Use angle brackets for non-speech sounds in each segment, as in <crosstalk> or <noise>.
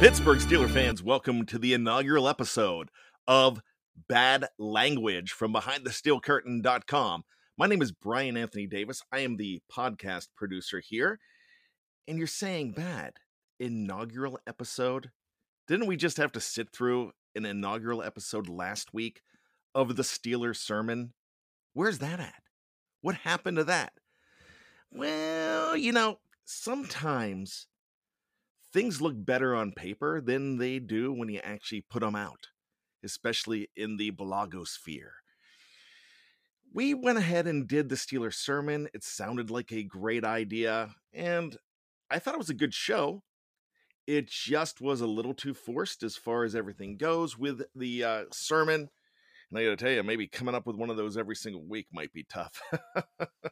Pittsburgh Steeler fans, welcome to the inaugural episode of Bad Language from BehindTheSteelCurtain.com. My name is Bryan Anthony Davis. I am the podcast producer here. And you're saying bad. Inaugural episode? Didn't we just have to sit through an inaugural episode last week of the Steeler sermon? Where's that at? What happened to that? Well, you know, sometimes things look better on paper than they do when you actually put them out, especially in the blogosphere. We went ahead and did the Steeler sermon. It sounded like a great idea, and I thought it was a good show. It just was a little too forced as far as everything goes with the uh, sermon. And I got to tell you, maybe coming up with one of those every single week might be tough.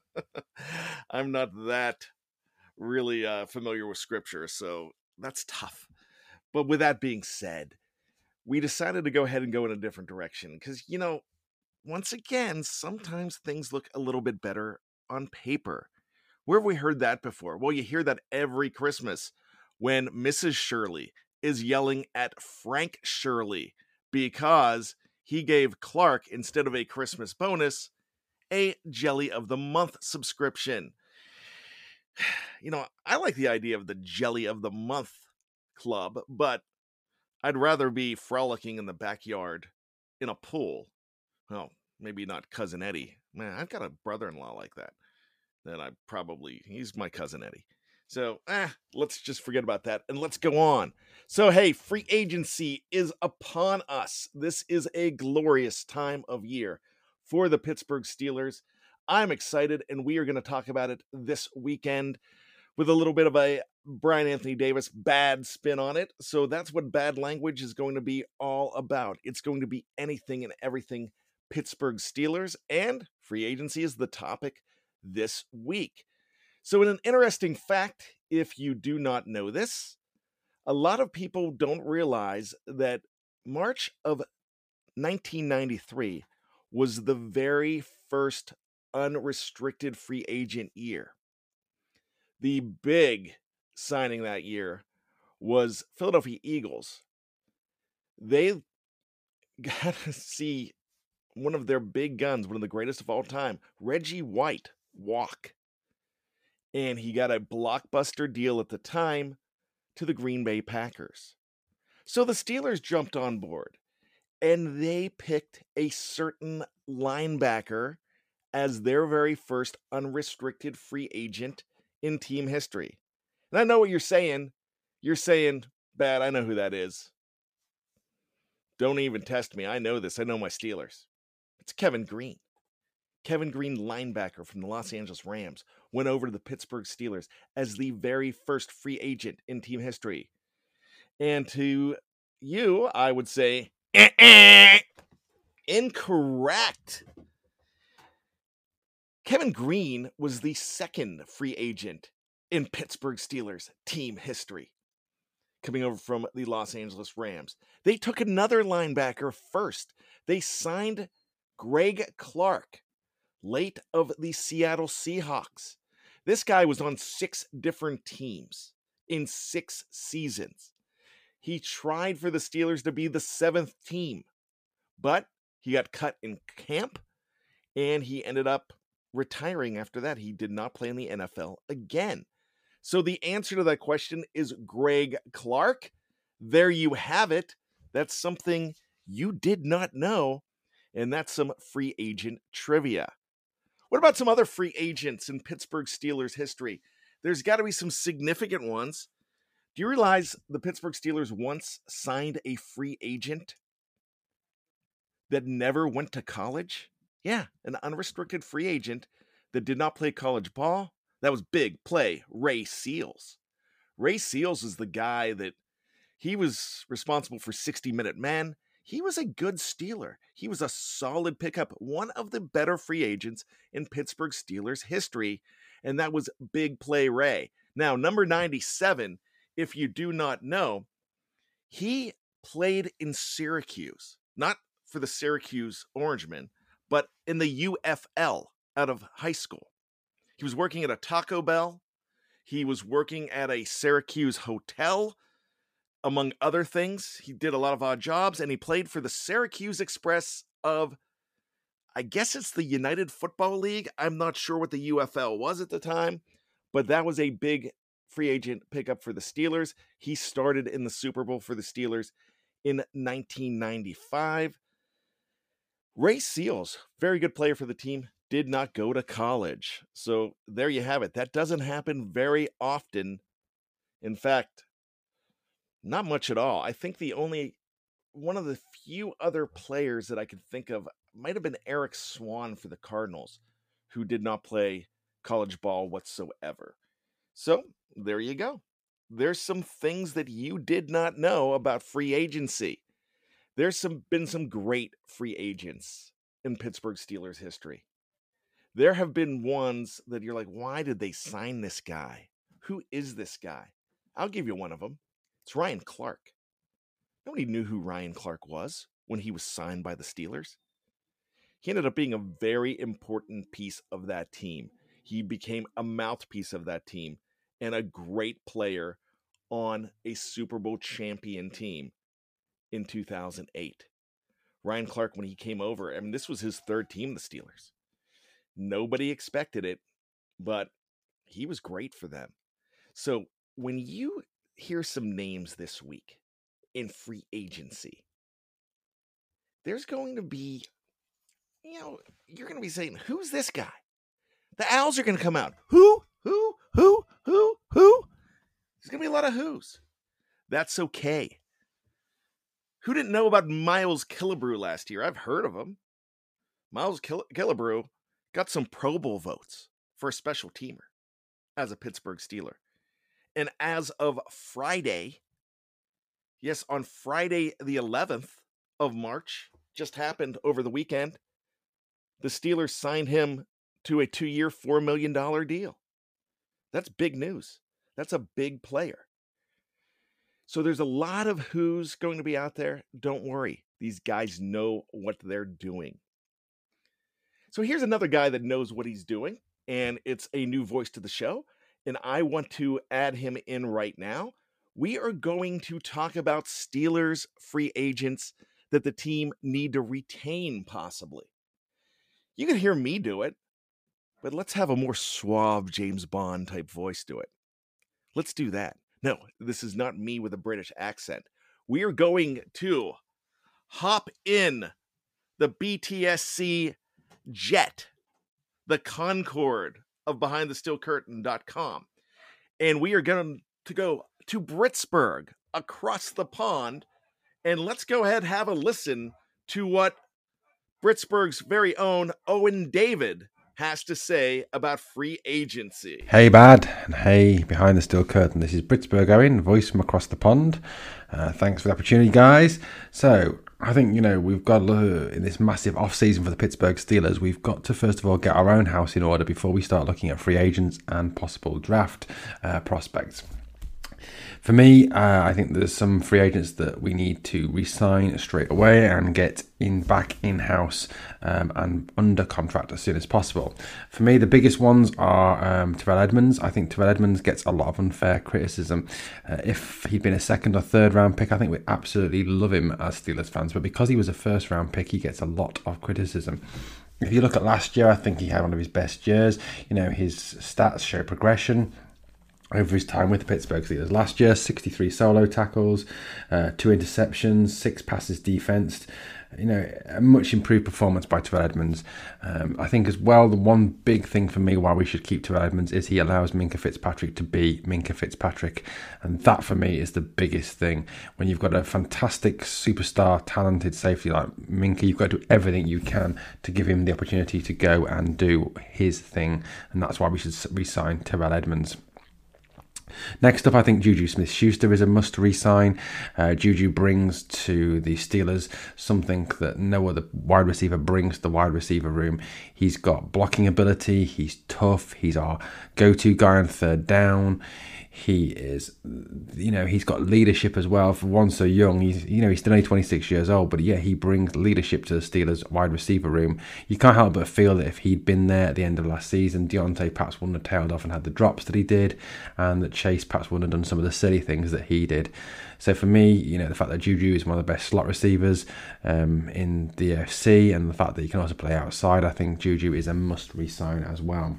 <laughs> I'm not that really uh, familiar with scripture, so that's tough. But with that being said, we decided to go ahead and go in a different direction because, you know, once again, sometimes things look a little bit better on paper. Where have we heard that before? Well, you hear that every Christmas when Mrs. Shirley is yelling at Frank Shirley because he gave Clark, instead of a Christmas bonus, a Jelly of the Month subscription. You know, I like the idea of the Jelly of the Month club, but I'd rather be frolicking in the backyard in a pool. Well, maybe not cousin Eddie. Man, I've got a brother-in-law like that. That I probably he's my cousin Eddie. So, ah, let's just forget about that and let's go on. So, hey, free agency is upon us. This is a glorious time of year for the Pittsburgh Steelers. I'm excited, and we are going to talk about it this weekend with a little bit of a Bryan Anthony Davis bad spin on it. So that's what bad language is going to be all about. It's going to be anything and everything Pittsburgh Steelers, and free agency is the topic this week. So, in an interesting fact, if you do not know this, a lot of people don't realize that March of 1993 was the very first unrestricted free agent year. The big signing that year was Philadelphia Eagles. They <laughs> got to see one of their big guns, one of the greatest of all time, Reggie White, walk. And he got a blockbuster deal at the time to the Green Bay Packers. So the Steelers jumped on board and they picked a certain linebacker as their very first unrestricted free agent in team history. And I know what you're saying. You're saying, bad, I know who that is. Don't even test me. I know this. I know my Steelers. It's Kevin Greene. Kevin Greene, linebacker from the Los Angeles Rams, went over to the Pittsburgh Steelers as the very first free agent in team history. And to you, I would say, eh, eh, incorrect. Kevin Greene was the second free agent in Pittsburgh Steelers team history. Coming over from the Los Angeles Rams, they took another linebacker first. They signed Greg Clark, late of the Seattle Seahawks. This guy was on six different teams in six seasons. He tried for the Steelers to be the seventh team, but he got cut in camp and he ended up retiring after that. He did not play in the NFL again. So the answer to that question is Greg Clark. There you have it. That's something you did not know. And that's some free agent trivia. What about some other free agents in Pittsburgh Steelers history? There's got to be some significant ones. Do you realize the Pittsburgh Steelers once signed a free agent that never went to college? Yeah, an unrestricted free agent that did not play college ball. That was big play, Ray Seals. Ray Seals is the guy that he was responsible for 60 Minute Men. He was a good Steeler. He was a solid pickup, one of the better free agents in Pittsburgh Steelers history, and that was Big Play Ray. Now, number 97, if you do not know, he played in Syracuse, not for the Syracuse Orangemen, but in the UFL out of high school. He was working at a Taco Bell. He was working at a Syracuse hotel, among other things. He did a lot of odd jobs and he played for the Syracuse Express of, I guess it's the United Football League. I'm not sure what the UFL was at the time, but that was a big free agent pickup for the Steelers. He started in the Super Bowl for the Steelers in 1995. Ray Seals, very good player for the team, did not go to college. So there you have it. That doesn't happen very often. In fact, not much at all. I think the only one of the few other players that I could think of might have been Eric Swann for the Cardinals, who did not play college ball whatsoever. So there you go. There's some things that you did not know about free agency there's some been some great free agents in Pittsburgh Steelers history. There have been ones that you're like, why did they sign this guy? Who is this guy? I'll give you one of them. It's Ryan Clark. Nobody knew who Ryan Clark was when he was signed by the Steelers. He ended up being a very important piece of that team. He became a mouthpiece of that team and a great player on a Super Bowl champion team in 2008. Ryan Clark, when he came over, I mean, this was his third team, the Steelers. Nobody expected it, but he was great for them. So when you hear some names this week in free agency, there's going to be, you know, you're going to be saying, who's this guy? The Owls are going to come out. Who? Who? Who? Who? Who? There's going to be a lot of who's. That's okay. Who didn't know about Miles Killebrew last year? I've heard of him. Miles Kill- Killebrew got some Pro Bowl votes for a special teamer as a Pittsburgh Steeler. And as of Friday, yes, on Friday the 11th of March, just happened over the weekend, the Steelers signed him to a two year, $4 million deal. That's big news. That's a big player. So there's a lot of who's going to be out there. Don't worry. These guys know what they're doing. So here's another guy that knows what he's doing, and it's a new voice to the show. And I want to add him in right now. We are going to talk about Steelers free agents that the team need to retain, possibly. You can hear me do it, but let's have a more suave James Bond type voice do it. Let's do that. No, this is not me with a British accent. We are going to hop in the BTSC jet, the Concorde of BehindTheSteelCurtain.com. And we are going to go to Britsburg across the pond. And let's go ahead have a listen to what Britsburg's very own Owen David has to say about free agency. Hey, Bad, and hey, Behind the Steel Curtain. This is Britsburg Owen, voice from across the pond. Uh, thanks for the opportunity, guys. So, I think, you know, we've got uh, in this massive off season for the Pittsburgh Steelers, we've got to first of all get our own house in order before we start looking at free agents and possible draft uh, prospects. For me, uh, I think there's some free agents that we need to re-sign straight away and get in back in house um, and under contract as soon as possible. For me, the biggest ones are um, Terrell Edmunds. I think Terrell Edmunds gets a lot of unfair criticism. Uh, if he'd been a second or third round pick, I think we absolutely love him as Steelers fans. But because he was a first round pick, he gets a lot of criticism if you look at last year, I think he had one of his best years. You know, his stats show progression over his time with the Pittsburgh Steelers. Last year, 63 solo tackles, uh, two interceptions, six passes defensed. You know, a much improved performance by Terrell Edmunds. Um, I think as well, the one big thing for me why we should keep Terrell Edmunds is he allows Minkah Fitzpatrick to be Minkah Fitzpatrick. And that for me is the biggest thing. When you've got a fantastic superstar, talented safety like Minkah, you've got to do everything you can to give him the opportunity to go and do his thing. And that's why we should re sign Terrell Edmunds. Next up, I think Juju Smith Schuster is a must re sign. Uh, Juju brings to the Steelers something that no other wide receiver brings to the wide receiver room. He's got blocking ability, he's tough, he's our go to guy on third down. He is, you know, he's got leadership as well. For one so young, he's, you know, he's still only 26 years old, but yeah, he brings leadership to the Steelers wide receiver room. You can't help but feel that if he'd been there at the end of last season, Diontae perhaps wouldn't have tailed off and had the drops that he did, and that Chase perhaps wouldn't have done some of the silly things that he did. So for me, you know, the fact that Juju is one of the best slot receivers um, in the AFC, and the fact that he can also play outside, I think Juju is a must re-sign as well.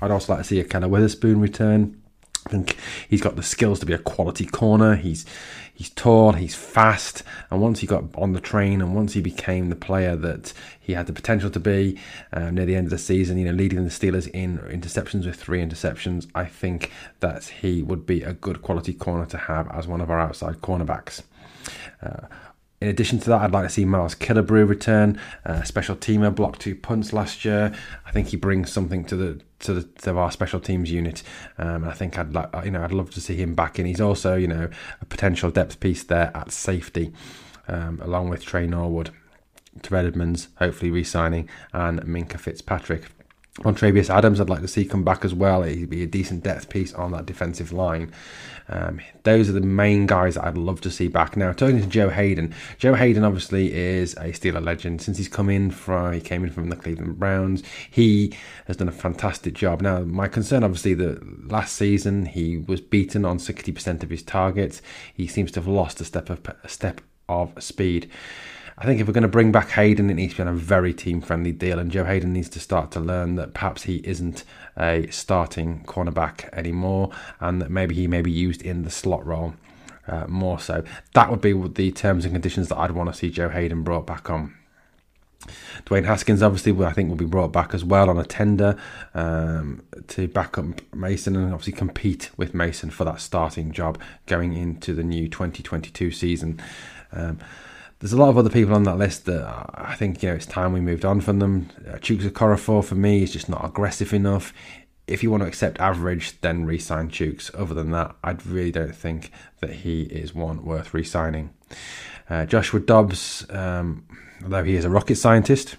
I'd also like to see Ahkello Witherspoon return. I think he's got the skills to be a quality corner. He's he's tall, he's fast, and once he got on the train and once he became the player that he had the potential to be uh, near the end of the season, you know, leading the Steelers in interceptions with three interceptions, I think that he would be a good quality corner to have as one of our outside cornerbacks. Uh, in addition to that, I'd like to see Miles Killebrew return, uh, special teamer, blocked two punts last year. I think he brings something to the to, the, to our special teams unit. Um, I think I'd like you know I'd love to see him back in. He's also you know a potential depth piece there at safety, um, along with Tre Norwood, Terrell Edmunds, hopefully re-signing, and Minkah Fitzpatrick. Montravius Adams, I'd like to see come back as well. He'd be a decent depth piece on that defensive line. Um, those are the main guys that I'd love to see back. Now, talking to Joe Haden, Joe Haden obviously is a Steeler legend since he's come in from he came in from the Cleveland Browns. He has done a fantastic job. Now, my concern, obviously, that last season he was beaten on sixty percent of his targets. He seems to have lost a step of a step of speed. I think if we're going to bring back Haden, it needs to be on a very team friendly deal. And Joe Haden needs to start to learn that perhaps he isn't a starting cornerback anymore and that maybe he may be used in the slot role uh, more so. That would be the terms and conditions that I'd want to see Joe Hayden brought back on. Dwayne Haskins, obviously, I think will be brought back as well on a tender um, to back up Mason and obviously compete with Mason for that starting job going into the new 2022 season. Um, there's a lot of other people on that list that I think you know it's time we moved on from them. Uh, Chuks Okorafor for me is just not aggressive enough. If you want to accept average, then re-sign Chuks. Other than that, I really don't think that he is one worth re-signing. Uh, Joshua Dobbs, um, although he is a rocket scientist,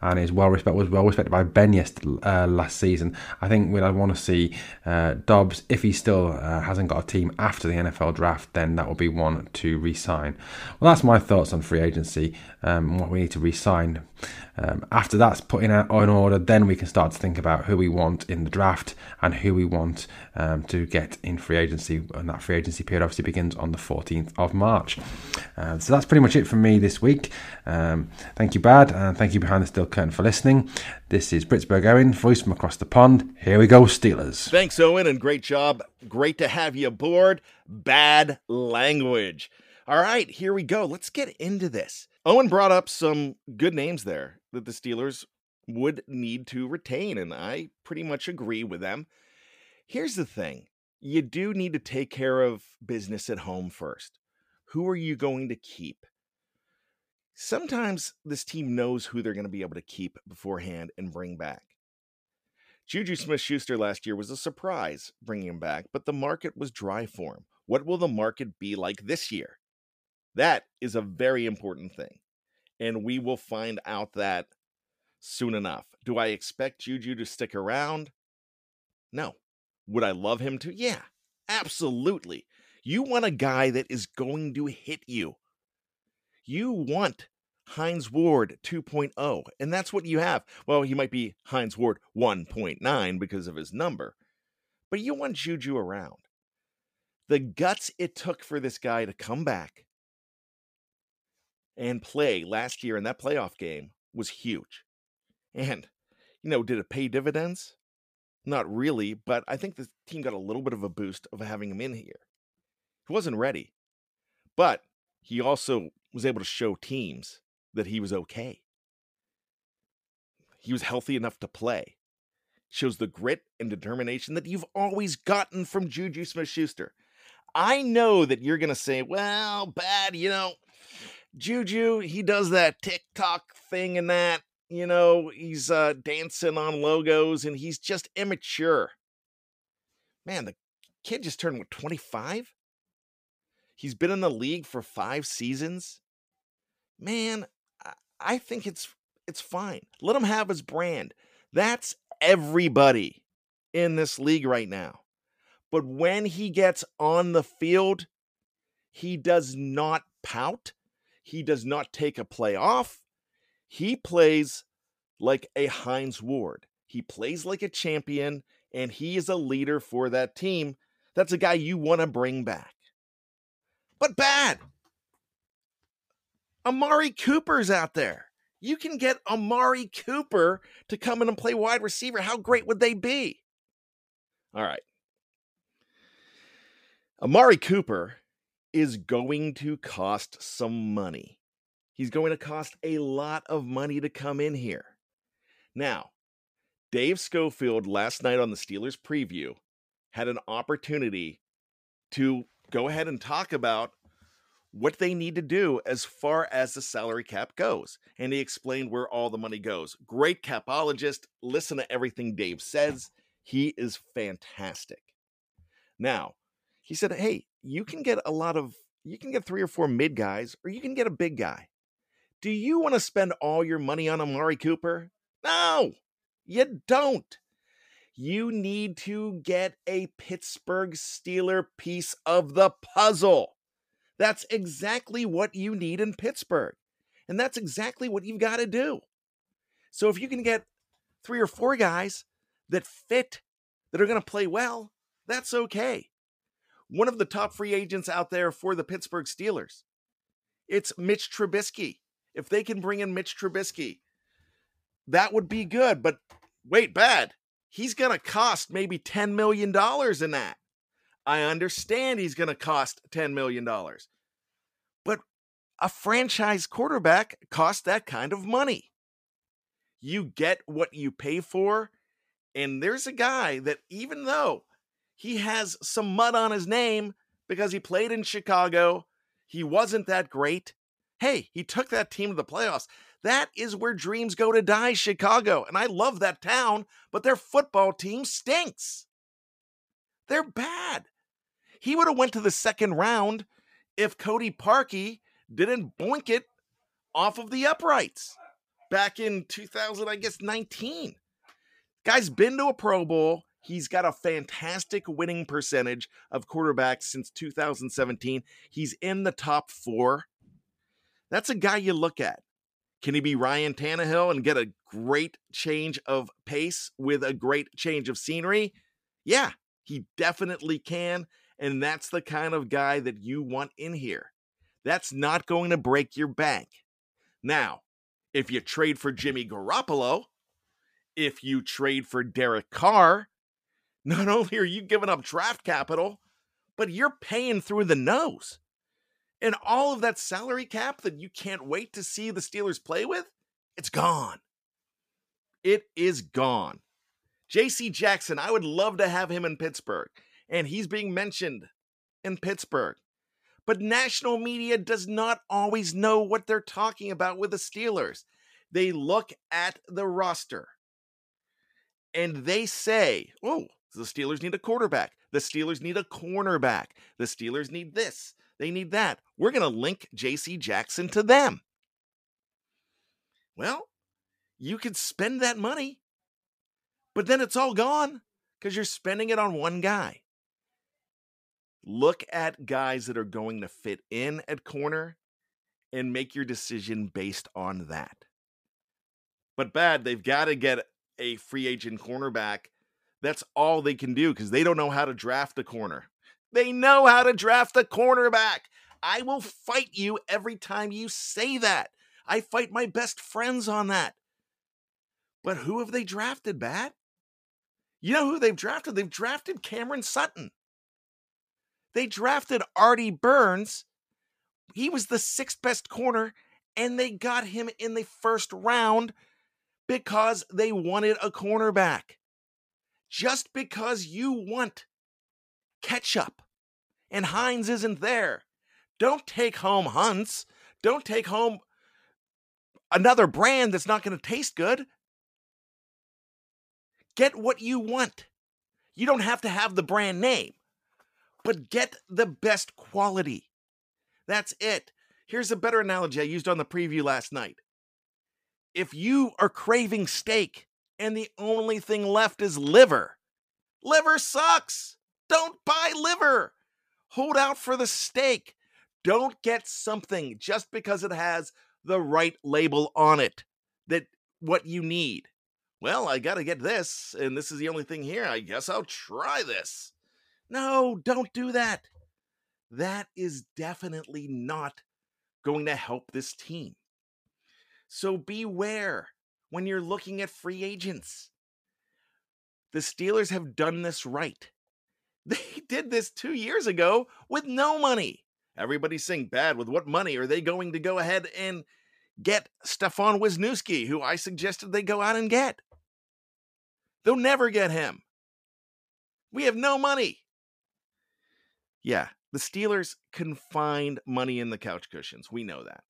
and is well respected was well respected by Ben uh, last season. I think we'd want to see uh, Dobbs if he still uh, hasn't got a team after the NFL draft, then that will be one to re-sign. Well, that's my thoughts on free agency. Um, what we need to re-sign. Um, after that's put in, in order, then we can start to think about who we want in the draft and who we want um, to get in free agency. And that free agency period obviously begins on the 14th of March. Uh, so that's pretty much it from me this week. Um, thank you, Bad, and thank you behind the steel curtain for listening. This is Britsburg Owen, voice from across the pond. Here we go, Steelers. Thanks, Owen, and great job. Great to have you aboard. Bad language. All right, here we go. Let's get into this. Owen brought up some good names there that the Steelers would need to retain, and I pretty much agree with them. Here's the thing you do need to take care of business at home first. Who are you going to keep? Sometimes this team knows who they're going to be able to keep beforehand and bring back. Juju Smith Schuster last year was a surprise bringing him back, but the market was dry for him. What will the market be like this year? That is a very important thing. And we will find out that soon enough. Do I expect Juju to stick around? No. Would I love him to? Yeah, absolutely. You want a guy that is going to hit you. You want Hines Ward 2.0, and that's what you have. Well, he might be Hines Ward 1.9 because of his number, but you want Juju around. The guts it took for this guy to come back and play last year in that playoff game was huge. And, you know, did it pay dividends? Not really, but I think the team got a little bit of a boost of having him in here. He wasn't ready, but he also was able to show teams that he was okay. He was healthy enough to play. Shows the grit and determination that you've always gotten from Juju Smith Schuster. I know that you're going to say, well, bad, you know, Juju, he does that TikTok thing and that, you know, he's uh, dancing on logos and he's just immature. Man, the kid just turned what 25? He's been in the league for 5 seasons. Man, I think it's it's fine. Let him have his brand. That's everybody in this league right now. But when he gets on the field, he does not pout. He does not take a play off. He plays like a Hines Ward. He plays like a champion, and he is a leader for that team. That's a guy you want to bring back. But bad. Amari Cooper's out there. You can get Amari Cooper to come in and play wide receiver. How great would they be? All right. Amari Cooper is going to cost some money. He's going to cost a lot of money to come in here. Now, Dave Schofield last night on the Steelers preview had an opportunity to go ahead and talk about what they need to do as far as the salary cap goes. And he explained where all the money goes. Great capologist. Listen to everything Dave says. He is fantastic. Now, he said, Hey, you can get a lot of, you can get three or four mid guys, or you can get a big guy. Do you want to spend all your money on Amari Cooper? No, you don't. You need to get a Pittsburgh Steeler piece of the puzzle. That's exactly what you need in Pittsburgh. And that's exactly what you've got to do. So if you can get three or four guys that fit, that are going to play well, that's okay. One of the top free agents out there for the Pittsburgh Steelers, it's Mitch Trubisky. If they can bring in Mitch Trubisky, that would be good. But wait, bad. He's going to cost maybe $10 million in that. I understand he's going to cost $10 million. But a franchise quarterback costs that kind of money. You get what you pay for. And there's a guy that, even though he has some mud on his name because he played in Chicago, he wasn't that great. Hey, he took that team to the playoffs. That is where dreams go to die, Chicago. And I love that town, but their football team stinks. They're bad. He would have went to the second round if Cody Parkey didn't boink it off of the uprights back in 2000, I guess 19. Guy's been to a Pro Bowl. He's got a fantastic winning percentage of quarterbacks since 2017. He's in the top four. That's a guy you look at. Can he be Ryan Tannehill and get a great change of pace with a great change of scenery? Yeah, he definitely can. And that's the kind of guy that you want in here. That's not going to break your bank. Now, if you trade for Jimmy Garoppolo, if you trade for Derek Carr, not <laughs> only are you giving up draft capital, but you're paying through the nose. And all of that salary cap that you can't wait to see the Steelers play with, it's gone. It is gone. JC Jackson, I would love to have him in Pittsburgh and he's being mentioned in Pittsburgh. But national media does not always know what they're talking about with the Steelers. They look at the roster and they say, oh, the Steelers need a quarterback. The Steelers need a cornerback. The Steelers need this. They need that. We're going to link JC Jackson to them. Well, you could spend that money, but then it's all gone because you're spending it on one guy. Look at guys that are going to fit in at corner and make your decision based on that. But bad, they've got to get a free agent cornerback. That's all they can do because they don't know how to draft a corner. They know how to draft a cornerback. I will fight you every time you say that. I fight my best friends on that. But who have they drafted, Bad? You know who they've drafted? They've drafted Cameron Sutton. They drafted Artie Burns. He was the sixth best corner, and they got him in the first round because they wanted a cornerback. Just because you want ketchup and Heinz isn't there, don't take home Hunt's. Don't take home another brand that's not going to taste good. Get what you want. You don't have to have the brand name, but get the best quality. That's it. Here's a better analogy I used on the preview last night. If you are craving steak and the only thing left is liver, liver sucks. Don't buy liver. Hold out for the steak. Don't get something just because it has the right label on it that what you need. Well, I got to get this, and this is the only thing here. I guess I'll try this. No, don't do that. That is definitely not going to help this team. So beware when you're looking at free agents. The Steelers have done this right. <laughs> They did this two years ago with no money. Everybody's saying bad. With what money are they going to go ahead and get Stefan Wisniewski, who I suggested they go out and get? They'll never get him. We have no money. Yeah, the Steelers can find money in the couch cushions. We know that.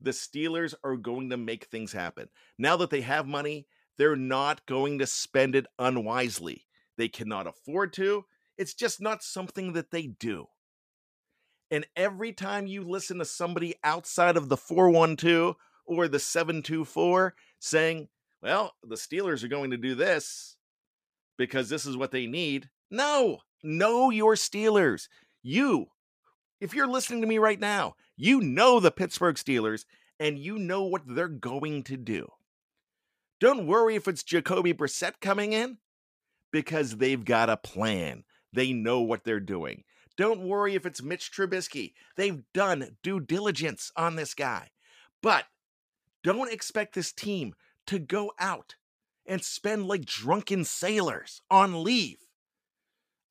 The Steelers are going to make things happen. Now that they have money, they're not going to spend it unwisely. They cannot afford to. It's just not something that they do. And every time you listen to somebody outside of the 412 or the 724 saying, well, the Steelers are going to do this because this is what they need. No, know your Steelers. You, if you're listening to me right now, you know the Pittsburgh Steelers and you know what they're going to do. Don't worry if it's Jacoby Brissett coming in because they've got a plan. They know what they're doing. Don't worry if it's Mitch Trubisky. They've done due diligence on this guy. But don't expect this team to go out and spend like drunken sailors on leave.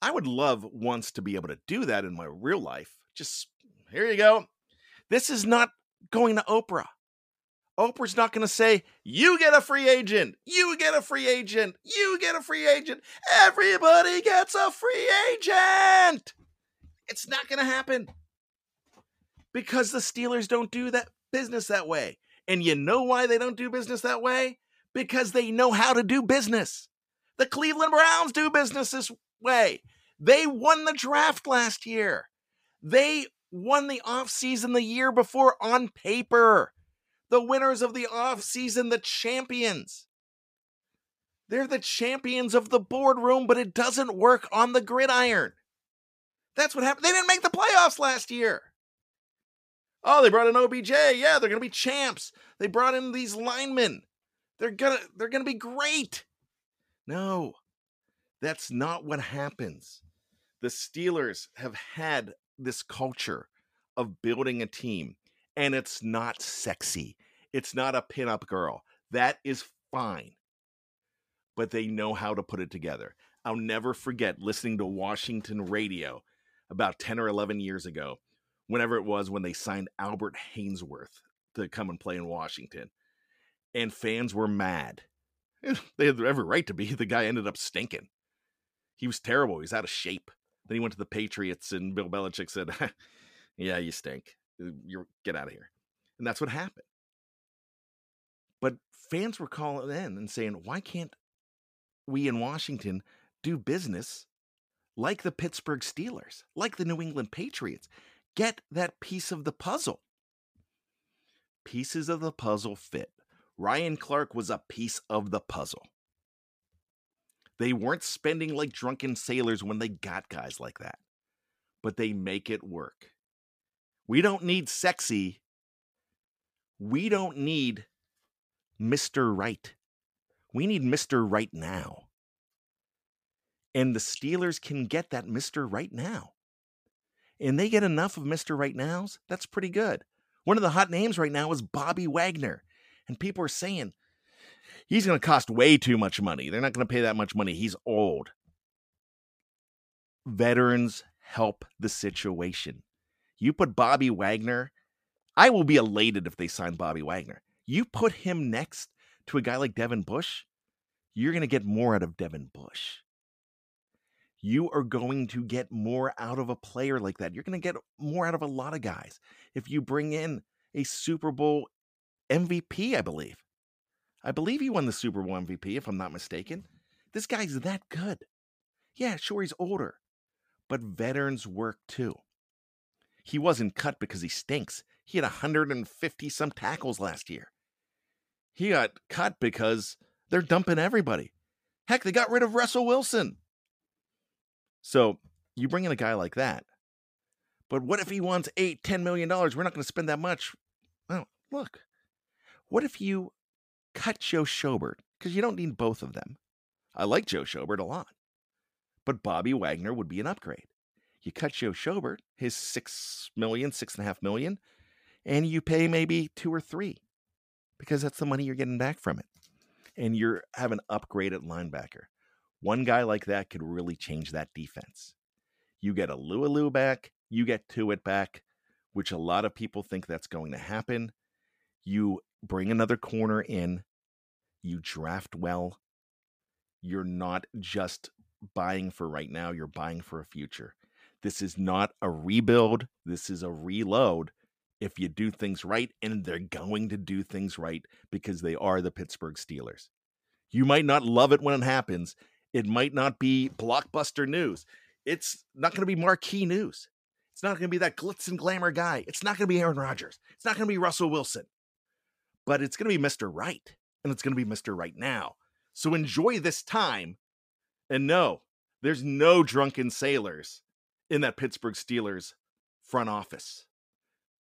I would love once to be able to do that in my real life. Just here you go. This is not going to Oprah. Oprah's not going to say, You get a free agent. You get a free agent. You get a free agent. Everybody gets a free agent. It's not going to happen because the Steelers don't do that business that way. And you know why they don't do business that way? Because they know how to do business. The Cleveland Browns do business this way. They won the draft last year. They won the offseason the year before on paper. The winners of the offseason, the champions. They're the champions of the boardroom, but it doesn't work on the gridiron. That's what happened. They didn't make the playoffs last year. Oh, they brought in OBJ. Yeah, they're gonna be champs. They brought in these linemen. They're gonna they're gonna be great. No, that's not what happens. The Steelers have had this culture of building a team, and it's not sexy. It's not a pinup girl. That is fine. But they know how to put it together. I'll never forget listening to Washington radio about 10 or 11 years ago, whenever it was when they signed Albert Haynesworth to come and play in Washington. And fans were mad. <laughs> They had every right to be. The guy ended up stinking. He was terrible. He was out of shape. Then he went to the Patriots, and Bill Belichick said, <laughs> Yeah, you stink. Uh, you get out of here. And that's what happened. But fans were calling in and saying, Why can't we in Washington do business like the Pittsburgh Steelers, like the New England Patriots. get that piece of the puzzle. Pieces of the puzzle fit. Ryan Clark was a piece of the puzzle. They weren't spending like drunken sailors when they got guys like that, but they make it work. We don't need sexy. We don't need Mr. Right. We need Mr. Right now. And the Steelers can get that Mr. Right now. And they get enough of Mr. Right Nows. That's pretty good. One of the hot names right now is Bobby Wagner. And people are saying he's going to cost way too much money. They're not going to pay that much money. He's old. Veterans help the situation. You put Bobby Wagner, I will be elated if they sign Bobby Wagner. You put him next to a guy like Devin Bush, you're going to get more out of Devin Bush you are going to get more out of a player like that. You're going to get more out of a lot of guys if you bring in a Super Bowl MVP, I believe. I believe he won the Super Bowl MVP, if I'm not mistaken. This guy's that good. Yeah, sure, he's older, but veterans work too. He wasn't cut because he stinks. He had 150 some tackles last year. He got cut because they're dumping everybody. Heck, they got rid of Russell Wilson. So you bring in a guy like that. But what if he wants eight, ten million dollars? We're not going to spend that much. Well, look. What if you cut Joe Schobert? Because you don't need both of them. I like Joe Schobert a lot. But Bobby Wagner would be an upgrade. You cut Joe Schobert, his six million, six and a half million, and you pay maybe two or three because that's the money you're getting back from it. And you're have an upgraded linebacker. One guy like that could really change that defense. You get Alualu back, you get Tuitt back, which a lot of people think that's going to happen. You bring another corner in, you draft well. You're not just buying for right now, you're buying for a future. This is not a rebuild, this is a reload if you do things right, and they're going to do things right because they are the Pittsburgh Steelers. You might not love it when it happens. It might not be blockbuster news. It's not going to be marquee news. It's not going to be that glitz and glamour guy. It's not going to be Aaron Rodgers. It's not going to be Russell Wilson. But it's going to be Mr. Right. And it's going to be Mr. Right now. So enjoy this time. And no, there's no drunken sailors in that Pittsburgh Steelers front office.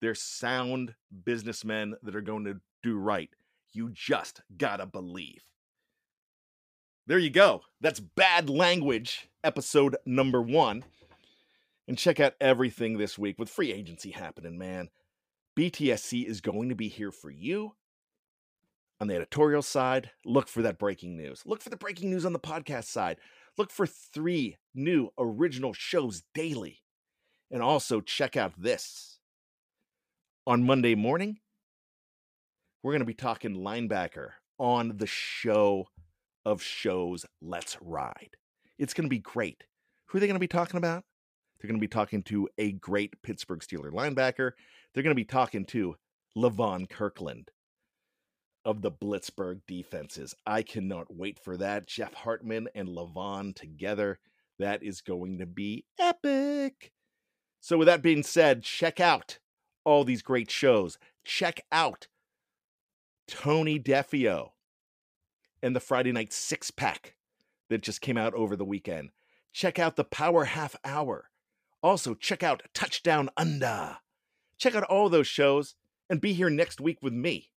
They're sound businessmen that are going to do right. You just got to believe. There you go. That's Bad Language, episode number one. And check out everything this week with free agency happening, man. BTSC is going to be here for you. On the editorial side, look for that breaking news. Look for the breaking news on the podcast side. Look for three new original shows daily. And also check out this. On Monday morning, we're going to be talking linebacker on the show of shows Let's Ride. It's going to be great. Who are they going to be talking about? They're going to be talking to a great Pittsburgh Steeler linebacker. They're going to be talking to Levon Kirkland of the Blitzburgh defenses. I cannot wait for that. Jeff Hartman and Levon together. That is going to be epic. So, with that being said, check out all these great shows. Check out Tony Defeo and the Friday night six pack that just came out over the weekend. Check out the Power Half Hour. Also, check out Touchdown Under. Check out all those shows and be here next week with me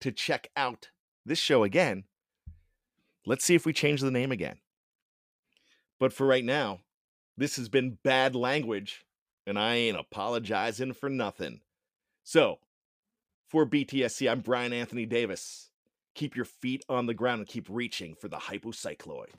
to check out this show again. Let's see if we change the name again. But for right now, this has been bad language, and I ain't apologizing for nothing. So, for BTSC, I'm Bryan Anthony Davis keep your feet on the ground and keep reaching for the hypocycloids.